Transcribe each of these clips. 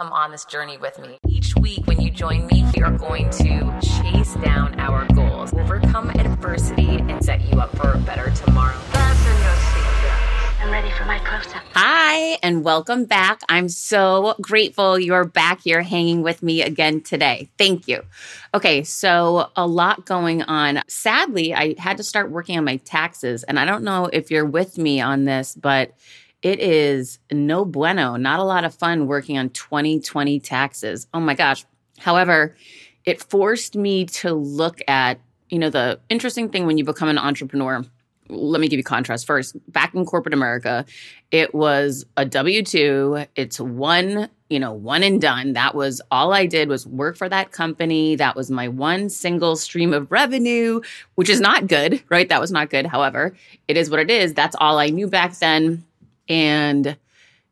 come on this journey with me. Each week, when you join me, we are going to chase down our goals, overcome adversity, and set you up for a better tomorrow. Fasten your seatbelts. I'm ready for my close-up. Hi, and welcome back. I'm so grateful you're back here hanging with me again today. Thank you. Okay, so a lot going on. Sadly, I had to start working on my taxes, and I don't know if you're with me on this, but it is no bueno, not a lot of fun working on 2020 taxes. Oh my gosh. However, it forced me to look at, you know, the interesting thing when you become an entrepreneur. Let me give you contrast first. Back in corporate America, it was a W 2. It's one, you know, one and done. That was all I did was work for that company. That was my one single stream of revenue, which is not good, right? That was not good. However, it is what it is. That's all I knew back then and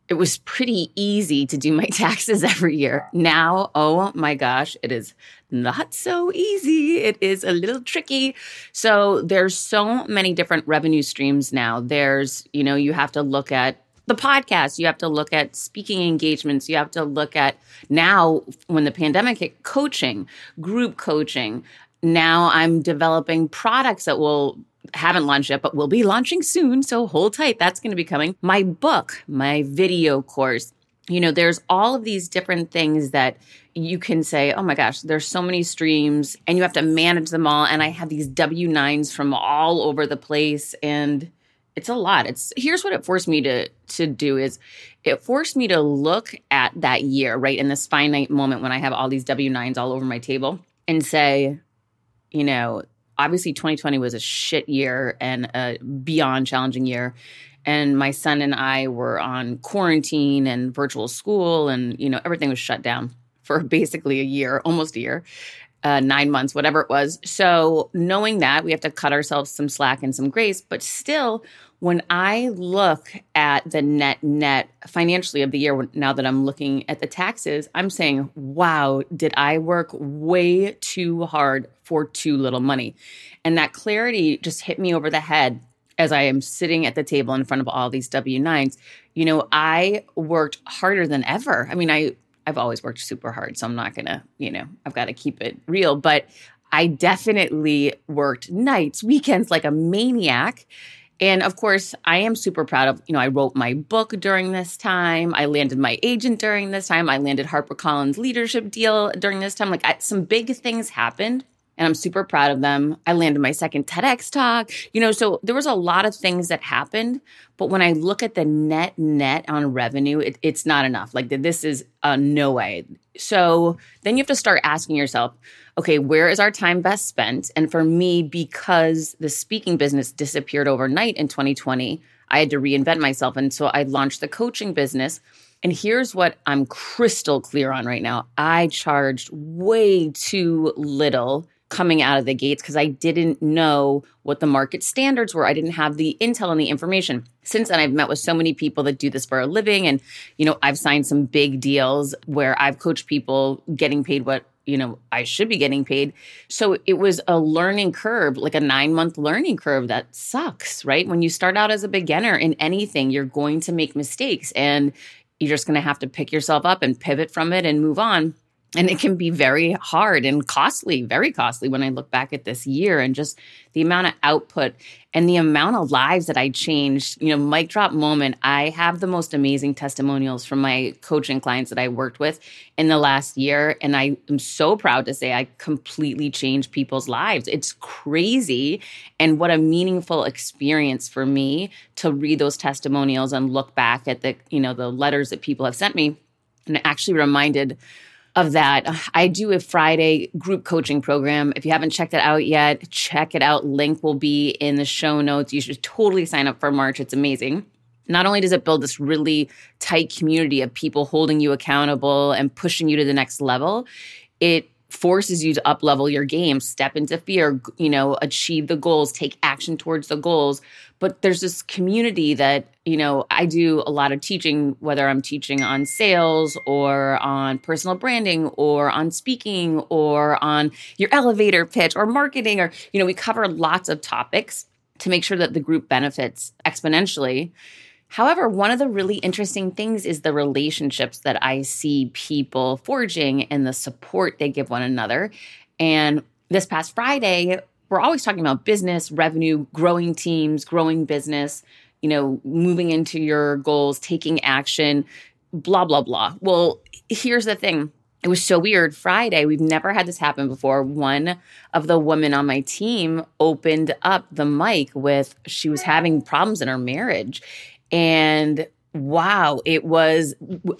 it was pretty easy to do my taxes every year. Now, oh my gosh, it is not so easy. It is a little tricky. So there's so many different revenue streams now. There's, you know, you have to look at the podcast, you have to look at speaking engagements, you have to look at now when the pandemic hit coaching, group coaching. Now I'm developing products that will haven't launched yet, but will be launching soon. So hold tight. That's going to be coming. My book, my video course. You know, there's all of these different things that you can say, oh my gosh, there's so many streams and you have to manage them all. And I have these W 9s from all over the place. And it's a lot. It's here's what it forced me to to do is it forced me to look at that year, right? In this finite moment when I have all these W9s all over my table and say, you know, obviously 2020 was a shit year and a beyond challenging year. And my son and i were on quarantine and virtual school and you know everything was shut down for basically a year almost a year uh, nine months whatever it was. So knowing that we have to cut ourselves some slack and some grace but still when I look at the net net financially of the year, now that I'm looking at the taxes, I'm saying, wow, did I work way too hard for too little money? And that clarity just hit me over the head as I am sitting at the table in front of all these W 9s. You know, I worked harder than ever. I mean, I, I've always worked super hard, so I'm not gonna, you know, I've got to keep it real, but I definitely worked nights, weekends like a maniac and of course, I am super proud of, you know, I wrote my book during this time. I landed my agent during this time. I landed HarperCollins leadership deal during this time. Like I, some big things happened and I'm super proud of them. I landed my second TEDx talk, you know, so there was a lot of things that happened. But when I look at the net net on revenue, it, it's not enough. Like this is a no way. So then you have to start asking yourself, okay, where is our time best spent? And for me, because the speaking business disappeared overnight in 2020, I had to reinvent myself. And so I launched the coaching business. And here's what I'm crystal clear on right now I charged way too little coming out of the gates because I didn't know what the market standards were. I didn't have the intel and the information. Since then, I've met with so many people that do this for a living. And, you know, I've signed some big deals where I've coached people getting paid what you know I should be getting paid. So it was a learning curve, like a 9-month learning curve that sucks, right? When you start out as a beginner in anything, you're going to make mistakes and you're just going to have to pick yourself up and pivot from it and move on and it can be very hard and costly, very costly when I look back at this year and just the amount of output and the amount of lives that I changed. You know, mic drop moment, I have the most amazing testimonials from my coaching clients that I worked with in the last year. And I am so proud to say I completely changed people's lives. It's crazy. And what a meaningful experience for me to read those testimonials and look back at the, you know, the letters that people have sent me. And actually reminded of that. I do a Friday group coaching program. If you haven't checked it out yet, check it out. Link will be in the show notes. You should totally sign up for March. It's amazing. Not only does it build this really tight community of people holding you accountable and pushing you to the next level, it forces you to up level your game, step into fear, you know, achieve the goals, take action towards the goals. But there's this community that, you know, I do a lot of teaching, whether I'm teaching on sales or on personal branding or on speaking or on your elevator pitch or marketing, or, you know, we cover lots of topics to make sure that the group benefits exponentially However, one of the really interesting things is the relationships that I see people forging and the support they give one another. And this past Friday, we're always talking about business, revenue, growing teams, growing business, you know, moving into your goals, taking action, blah, blah, blah. Well, here's the thing it was so weird. Friday, we've never had this happen before. One of the women on my team opened up the mic with she was having problems in her marriage. And wow, it was,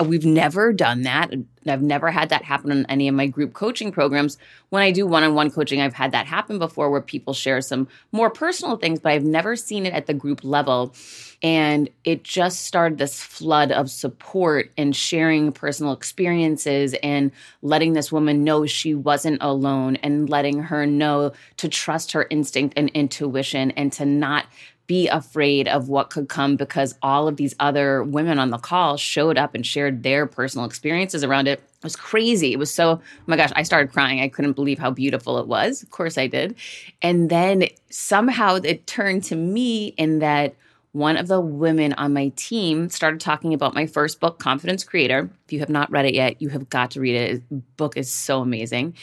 we've never done that. I've never had that happen in any of my group coaching programs. When I do one on one coaching, I've had that happen before where people share some more personal things, but I've never seen it at the group level. And it just started this flood of support and sharing personal experiences and letting this woman know she wasn't alone and letting her know to trust her instinct and intuition and to not be afraid of what could come because all of these other women on the call showed up and shared their personal experiences around it. It was crazy. It was so, oh my gosh, I started crying. I couldn't believe how beautiful it was. Of course I did. And then somehow it turned to me in that one of the women on my team started talking about my first book, Confidence Creator. If you have not read it yet, you have got to read it. The book is so amazing.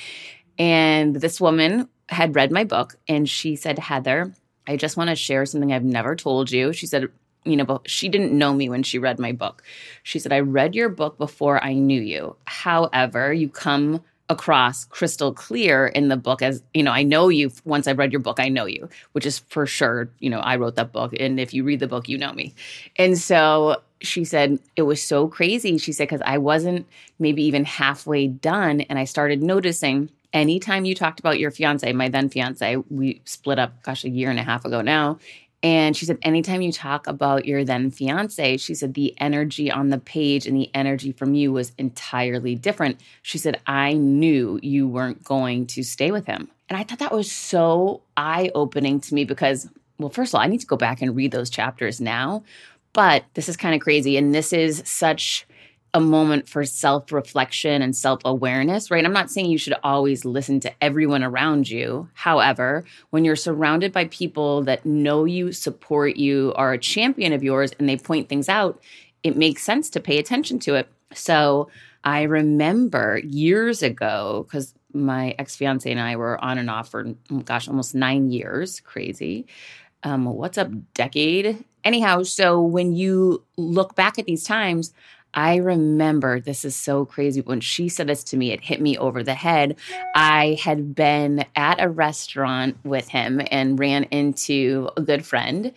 And this woman had read my book and she said, Heather, I just want to share something I've never told you. She said, you know, she didn't know me when she read my book. She said, I read your book before I knew you. However, you come across crystal clear in the book as, you know, I know you once I've read your book, I know you, which is for sure, you know, I wrote that book. And if you read the book, you know me. And so she said, it was so crazy. She said, because I wasn't maybe even halfway done. And I started noticing anytime you talked about your fiance, my then fiance, we split up, gosh, a year and a half ago now. And she said, anytime you talk about your then fiance, she said, the energy on the page and the energy from you was entirely different. She said, I knew you weren't going to stay with him. And I thought that was so eye opening to me because, well, first of all, I need to go back and read those chapters now. But this is kind of crazy. And this is such a moment for self reflection and self awareness, right? I'm not saying you should always listen to everyone around you. However, when you're surrounded by people that know you, support you, are a champion of yours, and they point things out, it makes sense to pay attention to it. So I remember years ago, because my ex fiance and I were on and off for, oh gosh, almost nine years. Crazy. Um, what's up, decade? Anyhow, so when you look back at these times, I remember this is so crazy. When she said this to me, it hit me over the head. I had been at a restaurant with him and ran into a good friend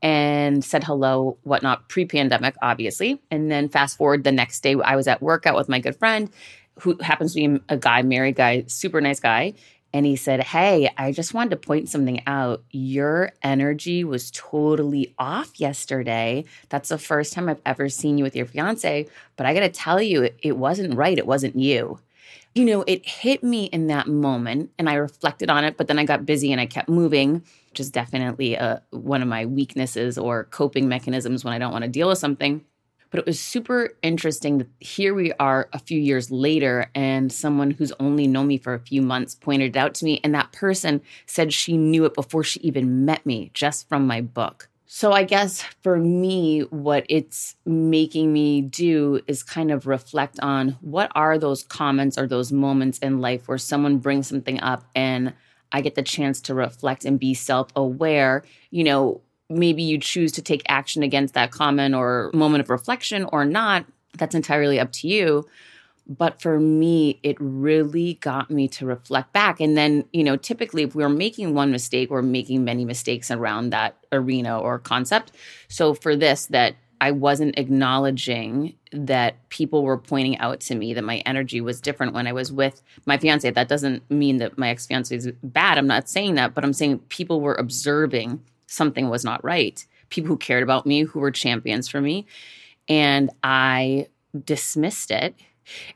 and said hello, whatnot, pre pandemic, obviously. And then fast forward the next day, I was at workout with my good friend who happens to be a guy, married guy, super nice guy and he said, Hey, I just wanted to point something out. Your energy was totally off yesterday. That's the first time I've ever seen you with your fiance. But I got to tell you, it, it wasn't right. It wasn't you. You know, it hit me in that moment and I reflected on it, but then I got busy and I kept moving, which is definitely a, uh, one of my weaknesses or coping mechanisms when I don't want to deal with something. But it was super interesting that here we are a few years later, and someone who's only known me for a few months pointed it out to me. And that person said she knew it before she even met me just from my book. So I guess for me, what it's making me do is kind of reflect on what are those comments or those moments in life where someone brings something up and I get the chance to reflect and be self aware. You know, maybe you choose to take action against that comment or moment of reflection or not. That's entirely up to you. But for me, it really got me to reflect back. And then, you know, typically if we're making one mistake, we're making many mistakes around that arena or concept. So for this, that I wasn't acknowledging that people were pointing out to me that my energy was different when I was with my fiance. That doesn't mean that my ex fiance is bad. I'm not saying that, but I'm saying people were observing something was not right. People who cared about me, who were champions for me. And I dismissed it.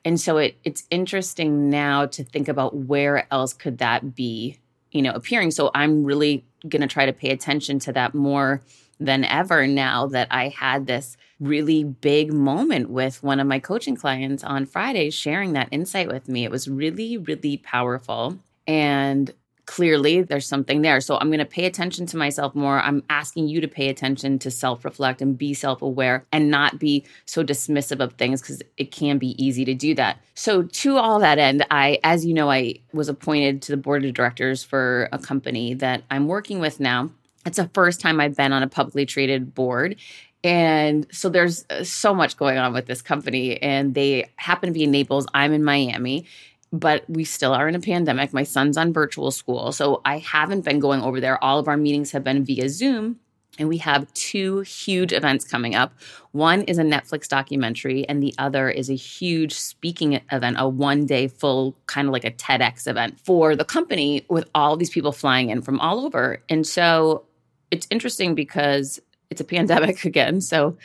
And so it it's interesting now to think about where else could that be, you know, appearing. So I'm really going to try to pay attention to that more than ever now that I had this really big moment with one of my coaching clients on Friday sharing that insight with me. It was really really powerful. And clearly there's something there. So I'm going to pay attention to myself more. I'm asking you to pay attention to self reflect and be self aware and not be so dismissive of things because it can be easy to do that. So, to all that end, I, as you know, I was appointed to the board of directors for a company that I'm working with now. It's the first time I've been on a publicly traded board. And so there's uh, so much going on with this company, and they happen to be in Naples. I'm in Miami but we still are in a pandemic. My son's on virtual school. So I haven't been going over there. All of our meetings have been via Zoom. And we have two huge events coming up. One is a Netflix documentary, and the other is a huge speaking event, a one day full kind of like a TEDx event for the company with all these people flying in from all over. And so it's interesting because it's a pandemic again. So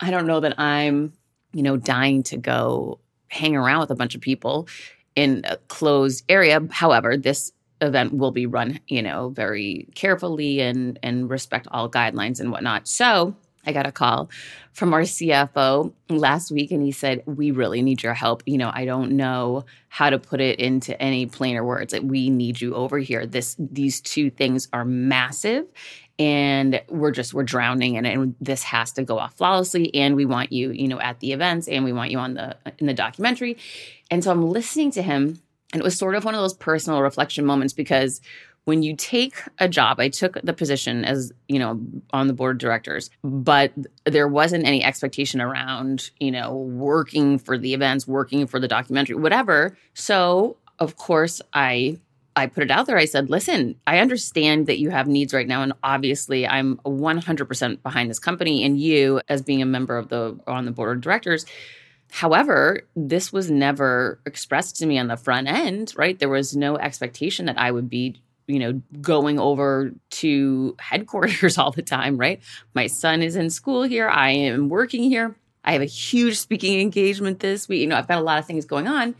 I don't know that I'm, you know, dying to go hang around with a bunch of people in a closed area. However, this event will be run, you know, very carefully and and respect all guidelines and whatnot. So I got a call from our CFO last week and he said, We really need your help. You know, I don't know how to put it into any plainer words. Like, we need you over here. This these two things are massive and we're just we're drowning in it and this has to go off flawlessly and we want you you know at the events and we want you on the in the documentary. And so i'm listening to him and it was sort of one of those personal reflection moments because when you take a job i took the position as you know on the board of directors but there wasn't any expectation around you know working for the events working for the documentary whatever. So of course i I put it out there. I said, listen, I understand that you have needs right now. And obviously, I'm 100% behind this company and you as being a member of the on the board of directors. However, this was never expressed to me on the front end, right? There was no expectation that I would be, you know, going over to headquarters all the time, right? My son is in school here. I am working here. I have a huge speaking engagement this week. You know, I've got a lot of things going on.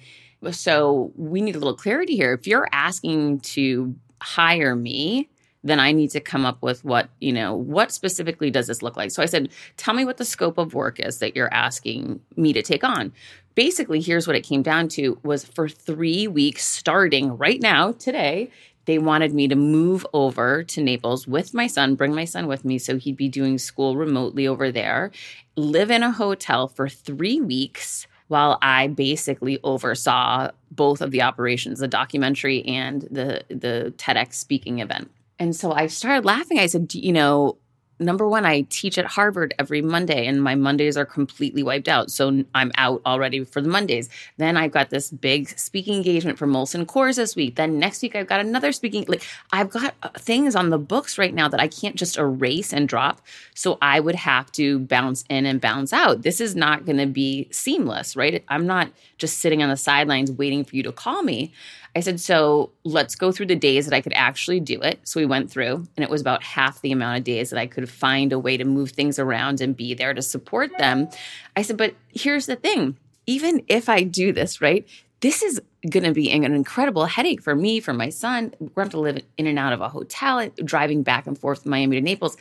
So we need a little clarity here. If you're asking to hire me, then I need to come up with what, you know, what specifically does this look like? So I said, tell me what the scope of work is that you're asking me to take on. Basically, here's what it came down to was for 3 weeks starting right now today, they wanted me to move over to Naples with my son, bring my son with me so he'd be doing school remotely over there, live in a hotel for 3 weeks while I basically oversaw both of the operations, the documentary and the the TEDx speaking event. And so I started laughing. I said, you know, number one, I teach at Harvard every Monday, and my Mondays are completely wiped out. So I'm out already for the Mondays. Then I've got this big speaking engagement for Molson Coors this week. Then next week, I've got another speaking. Like I've got uh, things on the books right now that I can't just erase and drop. So I would have to bounce in and bounce out. This is not going to be seamless, right? I'm not just sitting on the sidelines waiting for you to call me. I said, so let's go through the days that I could actually do it. So we went through, and it was about half the amount of days that I could find a way to move things around and be there to support them. I said, but here's the thing even if I do this, right? This is going to be an incredible headache for me, for my son. We're going to have to live in and out of a hotel, driving back and forth from Miami to Naples.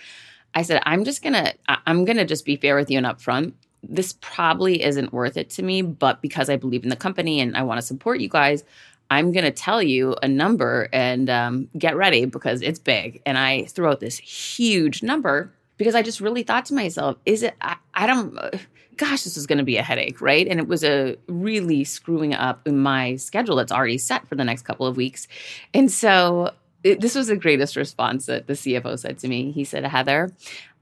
I said, I'm just going to, I'm going to just be fair with you and upfront this probably isn't worth it to me, but because I believe in the company and I want to support you guys, I'm going to tell you a number and um, get ready because it's big. And I threw out this huge number because I just really thought to myself, is it, I, I don't, gosh, this is going to be a headache, right? And it was a really screwing up my schedule that's already set for the next couple of weeks. And so it, this was the greatest response that the CFO said to me. He said, Heather,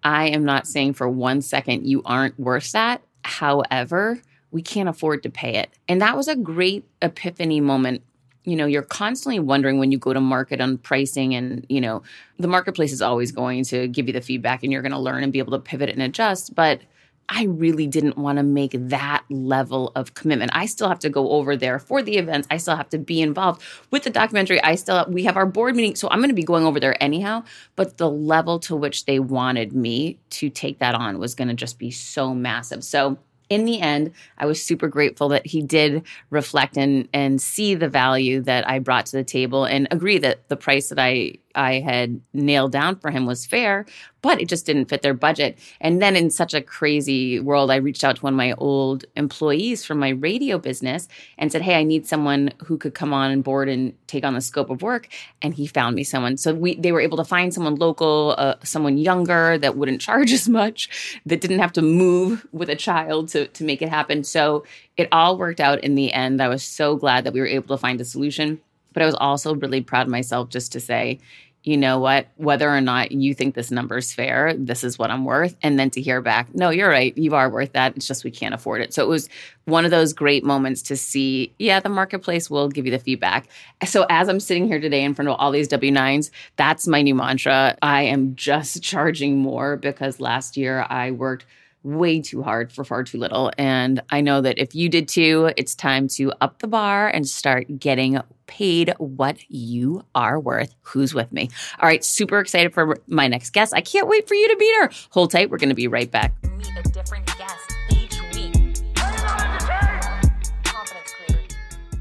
I am not saying for one second you aren't worth that. However, we can't afford to pay it. And that was a great epiphany moment you know you're constantly wondering when you go to market on pricing and you know the marketplace is always going to give you the feedback and you're going to learn and be able to pivot and adjust but I really didn't want to make that level of commitment. I still have to go over there for the events. I still have to be involved with the documentary. I still we have our board meeting, so I'm going to be going over there anyhow, but the level to which they wanted me to take that on was going to just be so massive. So in the end, I was super grateful that he did reflect and and see the value that I brought to the table and agree that the price that I I had nailed down for him was fair, but it just didn't fit their budget. And then in such a crazy world, I reached out to one of my old employees from my radio business and said, Hey, I need someone who could come on and board and take on the scope of work. And he found me someone. So we they were able to find someone local, uh, someone younger that wouldn't charge as much, that didn't have to move with a child to, to make it happen. So it all worked out in the end. I was so glad that we were able to find a solution. But I was also really proud of myself just to say, you know what, whether or not you think this number is fair, this is what I'm worth. And then to hear back, no, you're right, you are worth that. It's just we can't afford it. So it was one of those great moments to see, yeah, the marketplace will give you the feedback. So as I'm sitting here today in front of all these W9s, that's my new mantra. I am just charging more because last year I worked way too hard for far too little. And I know that if you did too, it's time to up the bar and start getting paid what you are worth. Who's with me? All right, super excited for my next guest. I can't wait for you to meet her. Hold tight, we're going to be right back. Meet a different guest each week.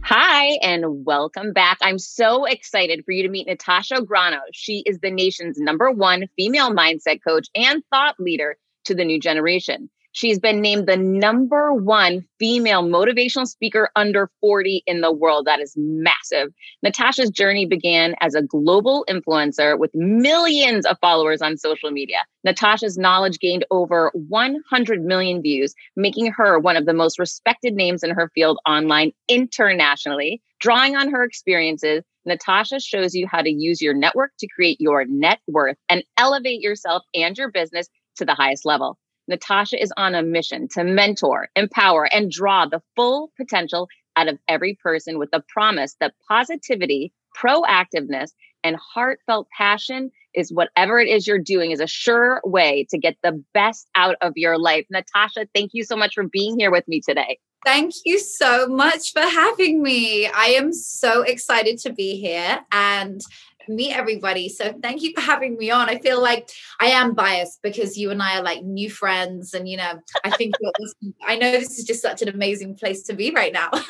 Hi, and welcome back. I'm so excited for you to meet Natasha Graziano. She is the nation's number one female mindset coach and thought leader to the new generation. She's been named the number one female motivational speaker under 40 in the world. That is massive. Natasha's journey began as a global influencer with millions of followers on social media. Natasha's knowledge gained over 100 million views, making her one of the most respected names in her field online internationally. Drawing on her experiences, Natasha shows you how to use your network to create your net worth and elevate yourself and your business to the highest level. Natasha is on a mission to mentor, empower, and draw the full potential out of every person with the promise that positivity, proactiveness, and heartfelt passion is whatever it is you're doing is a sure way to get the best out of your life. Natasha, thank you so much for being here with me today. Thank you so much for having me. I am so excited to be here. And meet everybody. So thank you for having me on. I feel like I am biased because you and I are like new friends, and you know, I think I know this is just such an amazing place to be right now. oh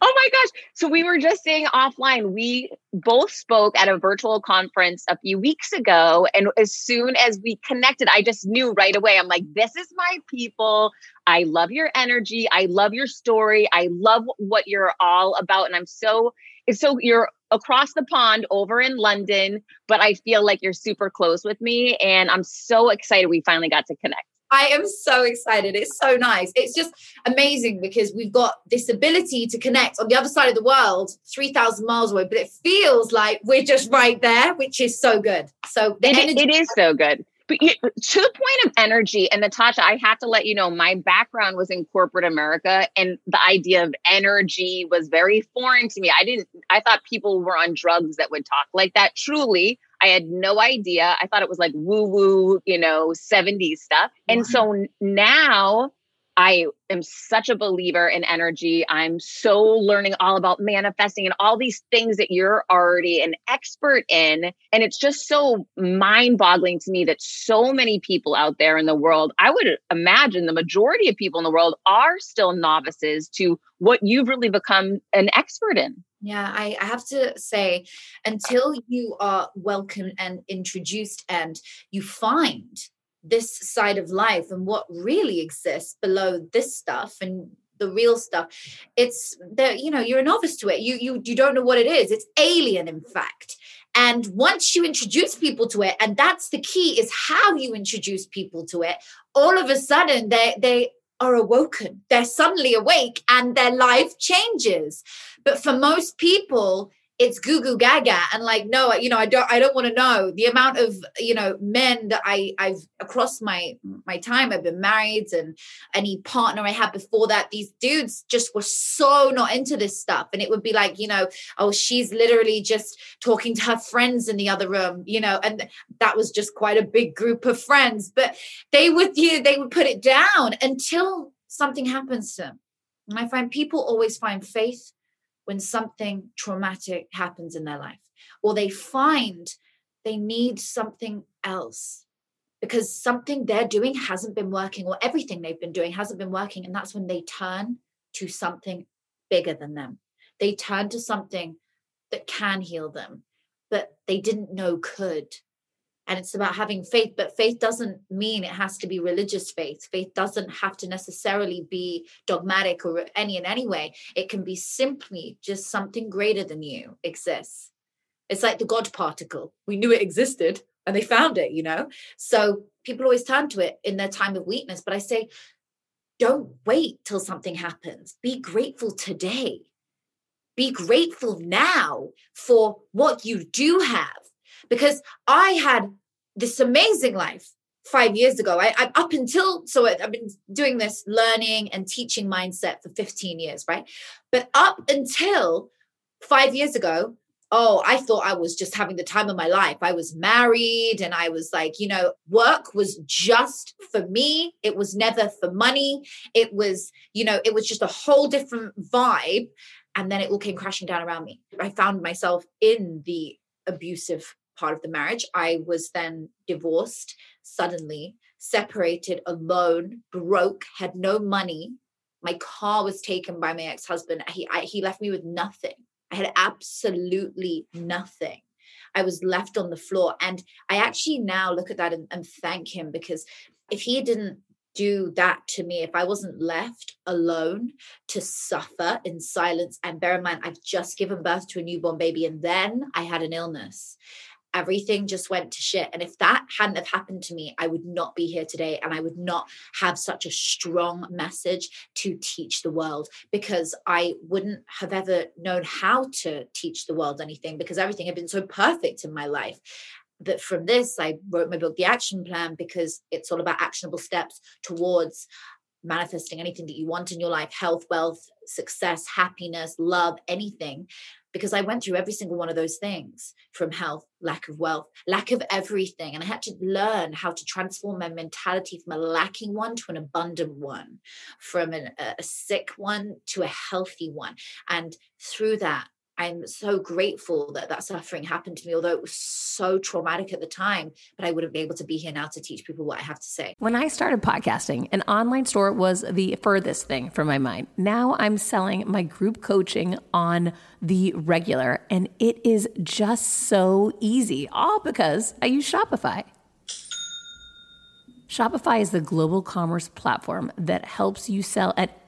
my gosh! So we were just saying offline, we both spoke at a virtual conference a few weeks ago, and as soon as we connected, I just knew right away. I'm like, this is my people. I love your energy. I love your story. I love what you're all about, and I'm so it's so you're across the pond over in London, but I feel like you're super close with me. And I'm so excited we finally got to connect. I am so excited. It's so nice. It's just amazing because we've got this ability to connect on the other side of the world, 3,000 miles away, but it feels like we're just right there, which is so good. So it, it is so good. But you, to the point of energy, and Natasha, I have to let you know my background was in corporate America, and the idea of energy was very foreign to me. I didn't, I thought people were on drugs that would talk like that. Truly, I had no idea. I thought it was like woo woo, you know, 70s stuff. And so now I am such a believer in energy. I'm so learning all about manifesting and all these things that you're already an expert in. And it's just so mind boggling to me that so many people out there in the world, I would imagine the majority of people in the world are still novices to what you've really become an expert in. Yeah, I, I, have to say, until you are welcomed and introduced and you find this side of life and what really exists below this stuff and the real stuff it's that you know you're a novice to it. You you you don't know what it is. It's alien in fact. And once you introduce people to it and that's the key is how you introduce people to it all of a sudden they they are awoken. They're suddenly awake and their life changes. But for most people it's goo goo gaga. And like no you know i don't i don't want to know. The amount of you know men that i i've across my my time i've been married and any partner i had before that these dudes just were so not into this stuff. And it would be like you know oh she's literally just talking to her friends in the other room you know and that was just quite a big group of friends. But they would you know, they would put it down until something happens to them. And i find people always find faith when something traumatic happens in their life or they find they need something else because something they're doing hasn't been working or everything they've been doing hasn't been working and that's when they turn to something bigger than them they turn to something that can heal them but they didn't know could. And it's about having faith, but faith doesn't mean it has to be religious faith. Faith doesn't have to necessarily be dogmatic or any in any way. It can be simply just something greater than you exists. It's like the God particle. We knew it existed and they found it, you know? So people always turn to it in their time of weakness. But I say, don't wait till something happens. Be grateful today. Be grateful now for what you do have. Because I had this amazing life five years ago. I, I up until so I've been doing this learning and teaching mindset for 15 years, right? But up until five years ago, oh, I thought I was just having the time of my life. I was married and I was like, you know, work was just for me. It was never for money. It was, you know, it was just a whole different vibe. And then it all came crashing down around me. I found myself in the abusive part of the marriage. I was then divorced suddenly, separated, alone, broke, had no money. My car was taken by my ex husband. He, he left me with nothing I had absolutely nothing. I was left on the floor. And I actually now look at that and, and thank him because if he didn't do that to me, if I wasn't left alone to suffer in silence, and bear in mind, I've just given birth to a newborn baby and then I had an illness everything just went to shit. And if that hadn't have happened to me i would not be here today. And i would not have such a strong message to teach the world because i wouldn't have ever known how to teach the world anything because everything had been so perfect in my life but from this i wrote my book the action plan because it's all about actionable steps towards manifesting anything that you want in your life health wealth success happiness love anything because I went through every single one of those things from health, lack of wealth, lack of everything. And I had to learn how to transform my mentality from a lacking one to an abundant one, from an, a sick one to a healthy one. And through that, I'm so grateful that that suffering happened to me, although it was so traumatic at the time. But I wouldn't be able to be here now to teach people what I have to say. When I started podcasting, an online store was the furthest thing from my mind. Now I'm selling my group coaching on the regular, and it is just so easy, all because I use Shopify. Shopify is the global commerce platform that helps you sell at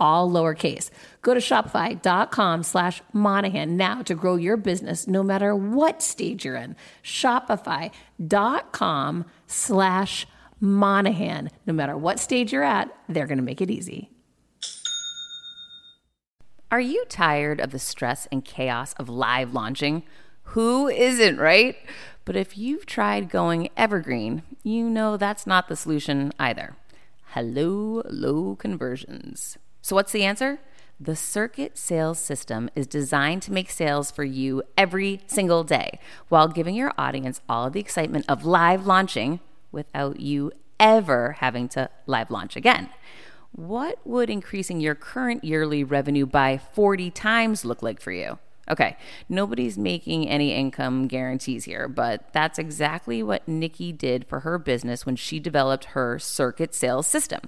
all lowercase. Go to shopify.com slash Monahan now to grow your business no matter what stage you're in. Shopify.com slash Monahan. No matter what stage you're at, they're going to make it easy. Are you tired of the stress and chaos of live launching? Who isn't, right? But if you've tried going evergreen, you know that's not the solution either. Hello, low conversions. So, what's the answer? The Circuit sales system is designed to make sales for you every single day while giving your audience all of the excitement of live launching without you ever having to live launch again. What would increasing your current yearly revenue by 40 times look like for you? Okay, nobody's making any income guarantees here, but that's exactly what Nikki did for her business when she developed her circuit sales system.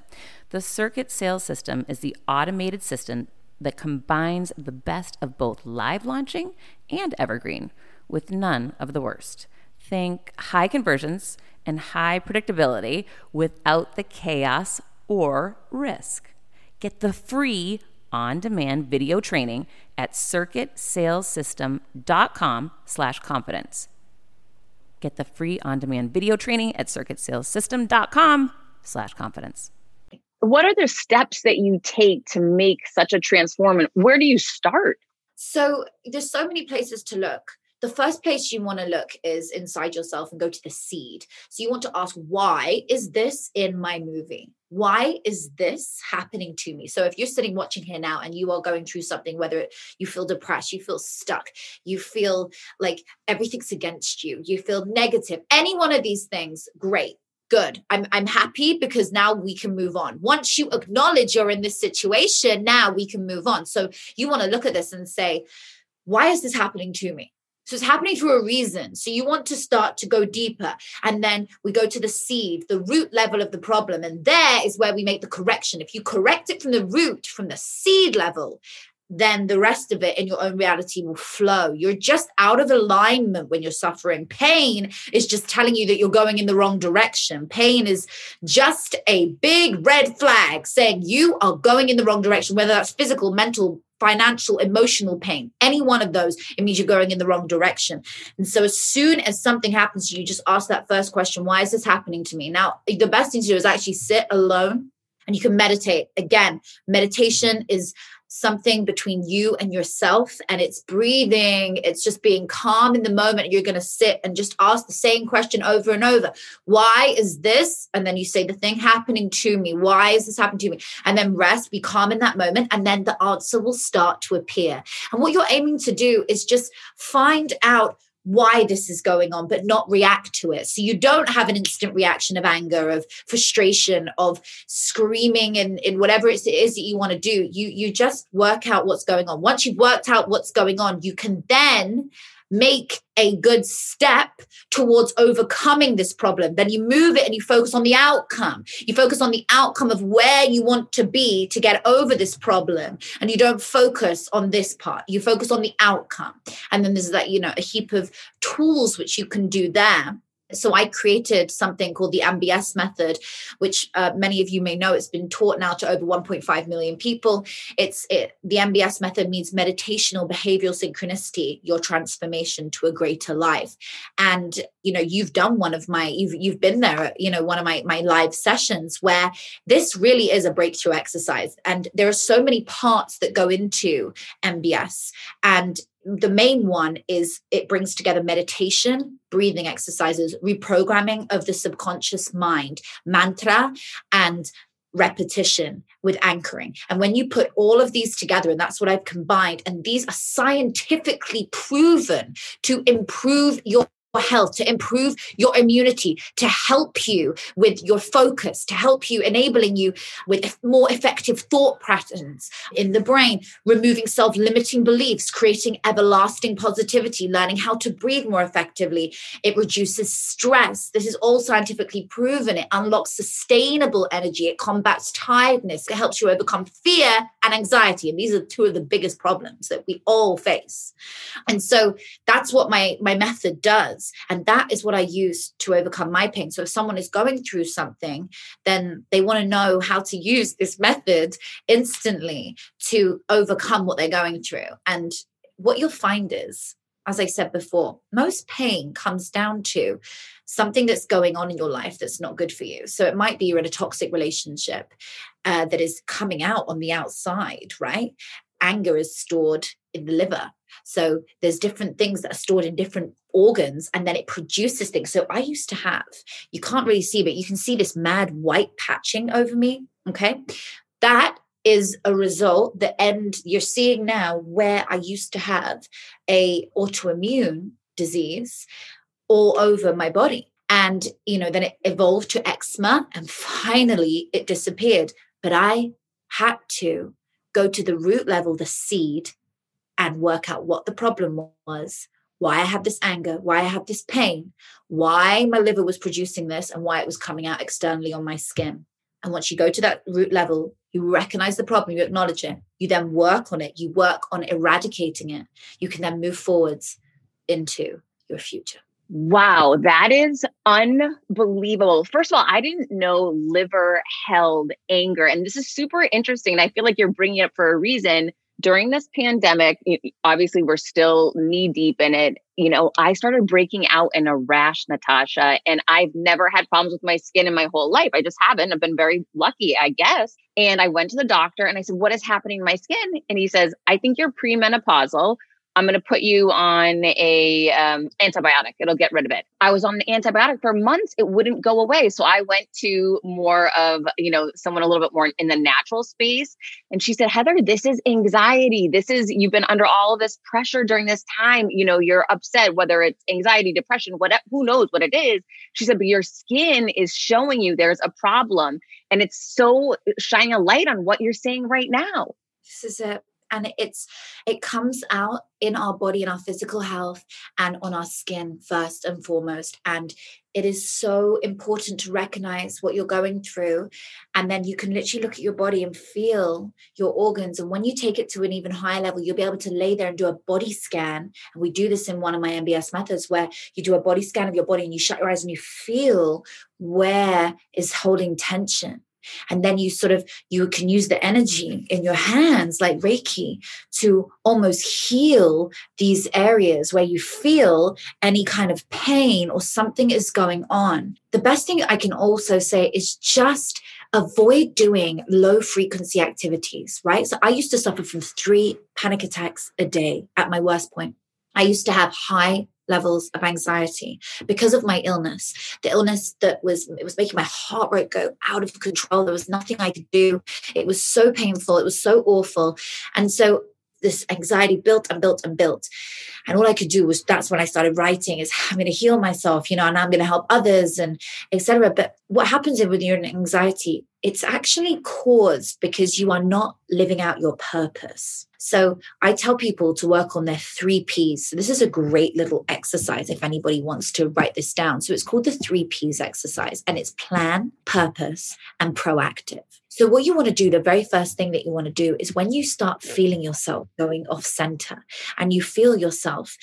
The circuit sales system is the automated system that combines the best of both live launching and evergreen with none of the worst. Think high conversions and high predictability without the chaos or risk. Get the free on-demand video training at circuitsalessystem.com slash confidence. Get the free on-demand video training at circuitsalessystem.com slash confidence what are the steps that you take to make such a transform and where do you start? So there's so many places to look. The first place you want to look is inside yourself and go to the seed. So you want to ask why is this in my movie? Why is this happening to me? So if you're sitting watching here now and you are going through something whether you feel depressed you feel stuck you feel like everything's against you you feel negative any one of these things great good. I'm i'm happy because now we can move on. Once you acknowledge you're in this situation now we can move on. So you want to look at this and say why is this happening to me? So it's happening for a reason. So you want to start to go deeper and then we go to the seed the root level of the problem. And there is where we make the correction. If you correct it from the root from the seed level then the rest of it in your own reality will flow. You're just out of alignment when you're suffering. Pain is just telling you that you're going in the wrong direction. Pain is just a big red flag saying you are going in the wrong direction, whether that's physical, mental, financial, emotional pain, any one of those, it means you're going in the wrong direction. And so, as soon as something happens to you, just ask that first question why is this happening to me? Now, the best thing to do is actually sit alone and you can meditate. Again, meditation is something between you and yourself and it's breathing it's just being calm in the moment. You're going to sit and just ask the same question over and over. Why is this? And then you say the thing happening to me. Why is this happening to me? And then rest be calm in that moment and then the answer will start to appear. And what you're aiming to do is just find out why this is going on, but not react to it. So you don't have an instant reaction of anger, of frustration, of screaming and in whatever it is that you want to do. You you just work out what's going on. Once you've worked out what's going on, you can then make a good step towards overcoming this problem. Then you move it and you focus on the outcome. You focus on the outcome of where you want to be to get over this problem. And you don't focus on this part. You focus on the outcome. And then there's that, you know, a heap of tools which you can do there so I created something called the MBS method, which uh, many of you may know. It's been taught now to over 1.5 million people. It's it, the MBS method means meditational behavioral synchronicity, your transformation to a greater life. And you know, you've done one of my, you've you've been there, you know, one of my my live sessions where this really is a breakthrough exercise, and there are so many parts that go into MBS, and the main one is it brings together meditation, breathing exercises, reprogramming of the subconscious mind, mantra, and repetition with anchoring. And when you put all of these together, and that's what I've combined, and these are scientifically proven to improve your health, to improve your immunity, to help you with your focus, to help you, enabling you with more effective thought patterns in the brain, removing self limiting beliefs, creating everlasting positivity, learning how to breathe more effectively. It reduces stress. This is all scientifically proven. It unlocks sustainable energy. It combats tiredness. It helps you overcome fear and anxiety. And these are two of the biggest problems that we all face. And so that's what my, my method does and that is what I use to overcome my pain. So if someone is going through something, then they want to know how to use this method instantly to overcome what they're going through. And what you'll find is, as I said before, most pain comes down to something that's going on in your life that's not good for you. So it might be you're in a toxic relationship uh, that is coming out on the outside, right? Anger is stored in the liver. So there's different things that are stored in different organs and then it produces things. So I used to have, you can't really see, but you can see this mad white patching over me. Okay. That is a result, the end you're seeing now, where I used to have a autoimmune disease all over my body. And, you know, then it evolved to eczema and finally it disappeared. But I had to go to the root level, the seed, and work out what the problem was, why I have this anger, why I have this pain, why my liver was producing this, and why it was coming out externally on my skin. And once you go to that root level, you recognize the problem, you acknowledge it, you then work on it, you work on eradicating it. You can then move forwards into your future. Wow, that is unbelievable. First of all, I didn't know liver held anger. And this is super interesting. And I feel like you're bringing it up for a reason. During this pandemic, obviously, we're still knee deep in it. You know, I started breaking out in a rash, Natasha, and I've never had problems with my skin in my whole life. I just haven't. I've been very lucky, I guess. And I went to the doctor and I said, What is happening in my skin? And he says, I think you're premenopausal. I'm going to put you on a um, antibiotic. It'll get rid of it. I was on the antibiotic for months. It wouldn't go away. So I went to more of, you know, someone a little bit more in the natural space. And she said, Heather, this is anxiety. This is, you've been under all of this pressure during this time. You know, you're upset, whether it's anxiety, depression, whatever, who knows what it is. She said, but your skin is showing you there's a problem. And it's so shining a light on what you're saying right now. This is it and it's it comes out in our body and our physical health and on our skin first and foremost. And it is so important to recognize what you're going through. And then you can literally look at your body and feel your organs. And when you take it to an even higher level you'll be able to lay there and do a body scan. And we do this in one of my mbs methods where you do a body scan of your body and you shut your eyes and you feel where is holding tension and then you sort of you can use the energy in your hands like reiki to almost heal these areas where you feel any kind of pain or something is going on. The best thing i can also say is just avoid doing low frequency activities right? So i used to suffer from three panic attacks a day at my worst point. I used to have high levels of anxiety because of my illness. The illness that was it was making my heart rate go out of control. There was nothing i could do. It was so painful. It was so awful. And so this anxiety built and built and built. And all i could do was that's when i started writing is i'm going to heal myself you know and i'm going to help others and etc but what happens with your anxiety it's actually caused because you are not living out your purpose so I tell people to work on their three P's. So this is a great little exercise if anybody wants to write this down. So it's called the three P's exercise and it's plan, purpose, and proactive. So, what you want to do, the very first thing that you want to do is when you start feeling yourself going off center and you feel yourself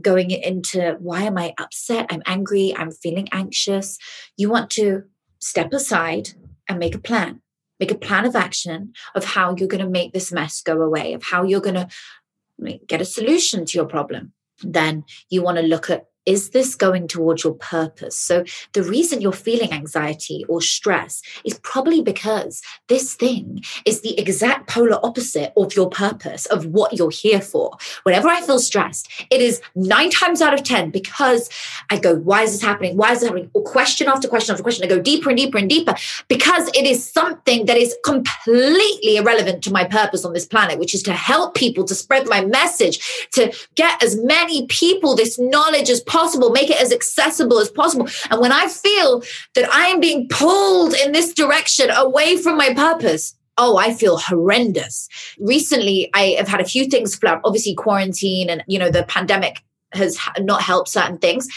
going into why am I upset? I'm angry, I'm feeling anxious. You want to step aside and make a plan make a plan of action of how you're going to make this mess go away, of how you're going to get a solution to your problem. Then you want to look at is this going towards your purpose? So, the reason you're feeling anxiety or stress is probably because this thing is the exact polar opposite of your purpose, of what you're here for. Whenever I feel stressed, it is nine times out of 10 because I go, Why is this happening? Why is it happening? Or question after question after question. I go deeper and deeper and deeper because it is something that is completely irrelevant to my purpose on this planet, which is to help people, to spread my message, to get as many people this knowledge as possible, make it as accessible as possible. And when I feel that I am being pulled in this direction away from my purpose, oh, I feel horrendous. Recently, I have had a few things flood. Obviously, quarantine and you know the pandemic has not helped certain things.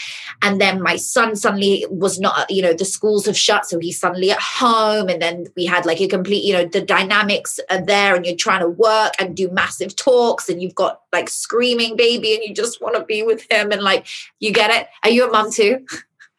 And then my son suddenly was not you know the schools have shut so he's suddenly at home. And then we had like a complete you know the dynamics are there and you're trying to work and do massive talks and you've got like screaming baby and you just want to be with him and like you get it? Are you a mom too?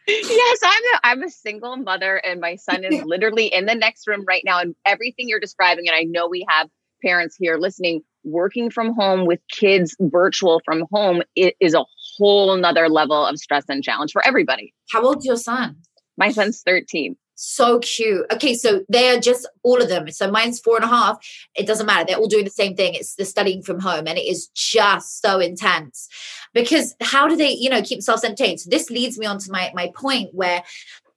Yes, I'm a, I'm a single mother, and my son is literally in the next room right now. And everything you're describing, and I know we have parents here listening, working from home with kids virtual from home it is a whole nother level of stress and challenge for everybody. How old's your son? My son's 13. So cute. Okay, so they are just all of them. So mine's four and a half. It doesn't matter. They're all doing the same thing. It's the studying from home, and it is just so intense. Because how do they, you know, keep themselves entertained? So this leads me on to my my point where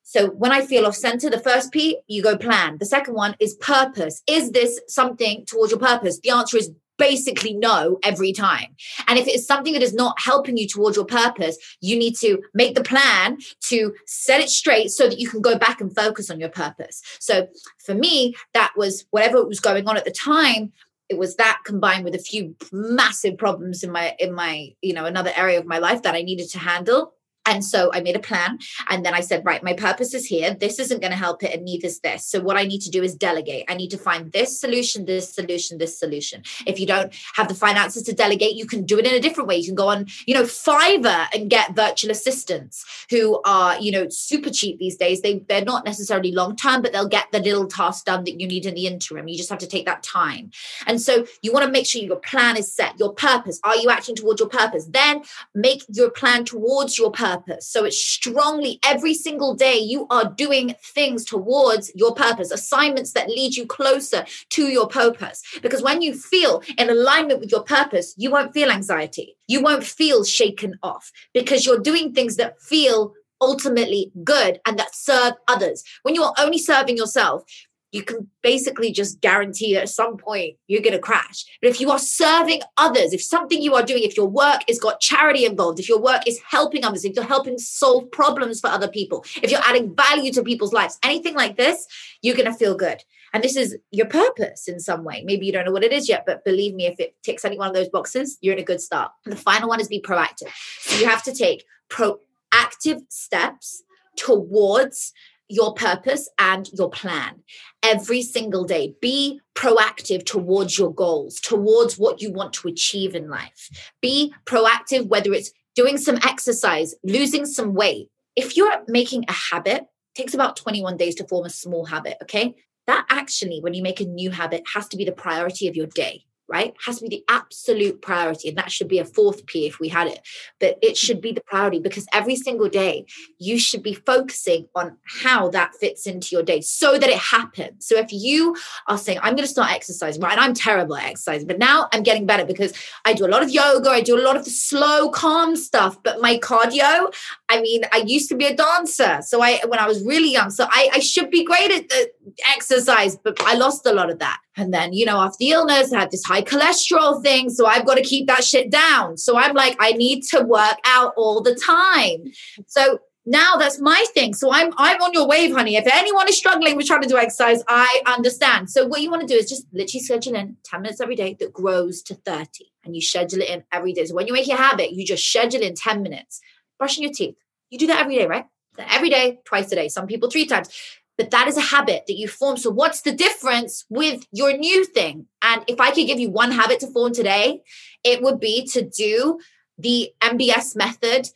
So when I feel off center, the first P, you go plan. The second one is purpose. Is this something towards your purpose? The answer is basically no every time. And if it's something that is not helping you towards your purpose, you need to make the plan to set it straight so that you can go back and focus on your purpose. So for me, that was whatever was going on at the time it was that combined with a few massive problems in my in my you know another area of my life that i needed to handle and so I made a plan. And then I said, right, my purpose is here. This isn't going to help it, and neither is this. So what I need to do is delegate. I need to find this solution, this solution, this solution. If you don't have the finances to delegate, you can do it in a different way. You can go on, you know, Fiverr and get virtual assistants who are, you know, super cheap these days. They they're not necessarily long term, but they'll get the little task done that you need in the interim. You just have to take that time. And so you want to make sure your plan is set, your purpose. Are you acting towards your purpose? Then make your plan towards your purpose purpose. So it's strongly every single day you are doing things towards your purpose, assignments that lead you closer to your purpose. Because when you feel in alignment with your purpose, you won't feel anxiety. You won't feel shaken off because you're doing things that feel ultimately good and that serve others. When you are only serving yourself, you can basically just guarantee that at some point you're going to crash. But if you are serving others, if something you are doing, if your work has got charity involved, if your work is helping others, if you're helping solve problems for other people, if you're adding value to people's lives, anything like this, you're going to feel good. And this is your purpose in some way. Maybe you don't know what it is yet, but believe me, if it ticks any one of those boxes, you're in a good start. And the final one is be proactive. So you have to take proactive steps towards your purpose and your plan every single day. Be proactive towards your goals, towards what you want to achieve in life. Be proactive, whether it's doing some exercise, losing some weight. If you're making a habit, takes about 21 days to form a small habit, okay? That actually, when you make a new habit, has to be the priority of your day right has to be the absolute priority and that should be a fourth p if we had it. But it should be the priority because every single day you should be focusing on how that fits into your day so that it happens. So if you are saying i'm going to start exercising right and i'm terrible at exercising but now i'm getting better because i do a lot of yoga i do a lot of the slow calm stuff but my cardio i mean i used to be a dancer so i when i was really young so i, I should be great at the exercise but i lost a lot of that and then, you know, after the illness, I had this high cholesterol thing. So I've got to keep that shit down. So I'm like, I need to work out all the time. So now that's my thing. So I'm I'm on your wave, honey. If anyone is struggling with trying to do exercise, I understand. So what you want to do is just literally schedule in 10 minutes every day that grows to 30. And you schedule it in every day. So when you make your habit, you just schedule in 10 minutes. Brushing your teeth. You do that every day, right? Every day, twice a day. Some people three times but that is a habit that you form. So, what's the difference with your new thing? And if I could give you one habit to form today, it would be to do the MBS method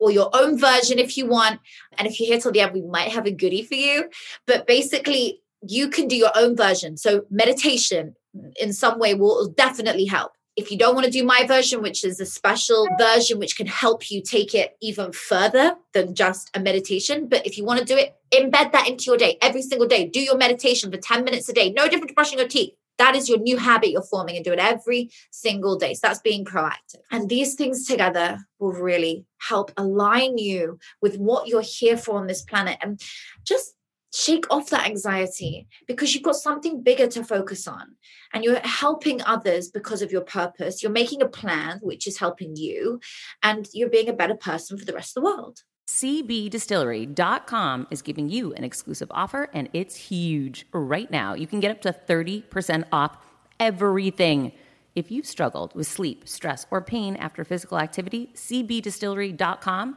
or your own version if you want. And if you're here till the end, we might have a goodie for you. But basically, you can do your own version. So, meditation in some way will definitely help. If you don't want to do my version, which is a special version which can help you take it even further than just a meditation, but if you want to do it, embed that into your day every single day. Do your meditation for 10 minutes a day, no different to brushing your teeth. That is your new habit you're forming and do it every single day. So that's being proactive. And these things together will really help align you with what you're here for on this planet. And just shake off that anxiety because you've got something bigger to focus on and you're helping others because of your purpose. You're making a plan which is helping you and you're being a better person for the rest of the world. CBDistillery.com is giving you an exclusive offer and it's huge. Right now, you can get up to 30% off everything. If you've struggled with sleep, stress, or pain after physical activity, CBDistillery.com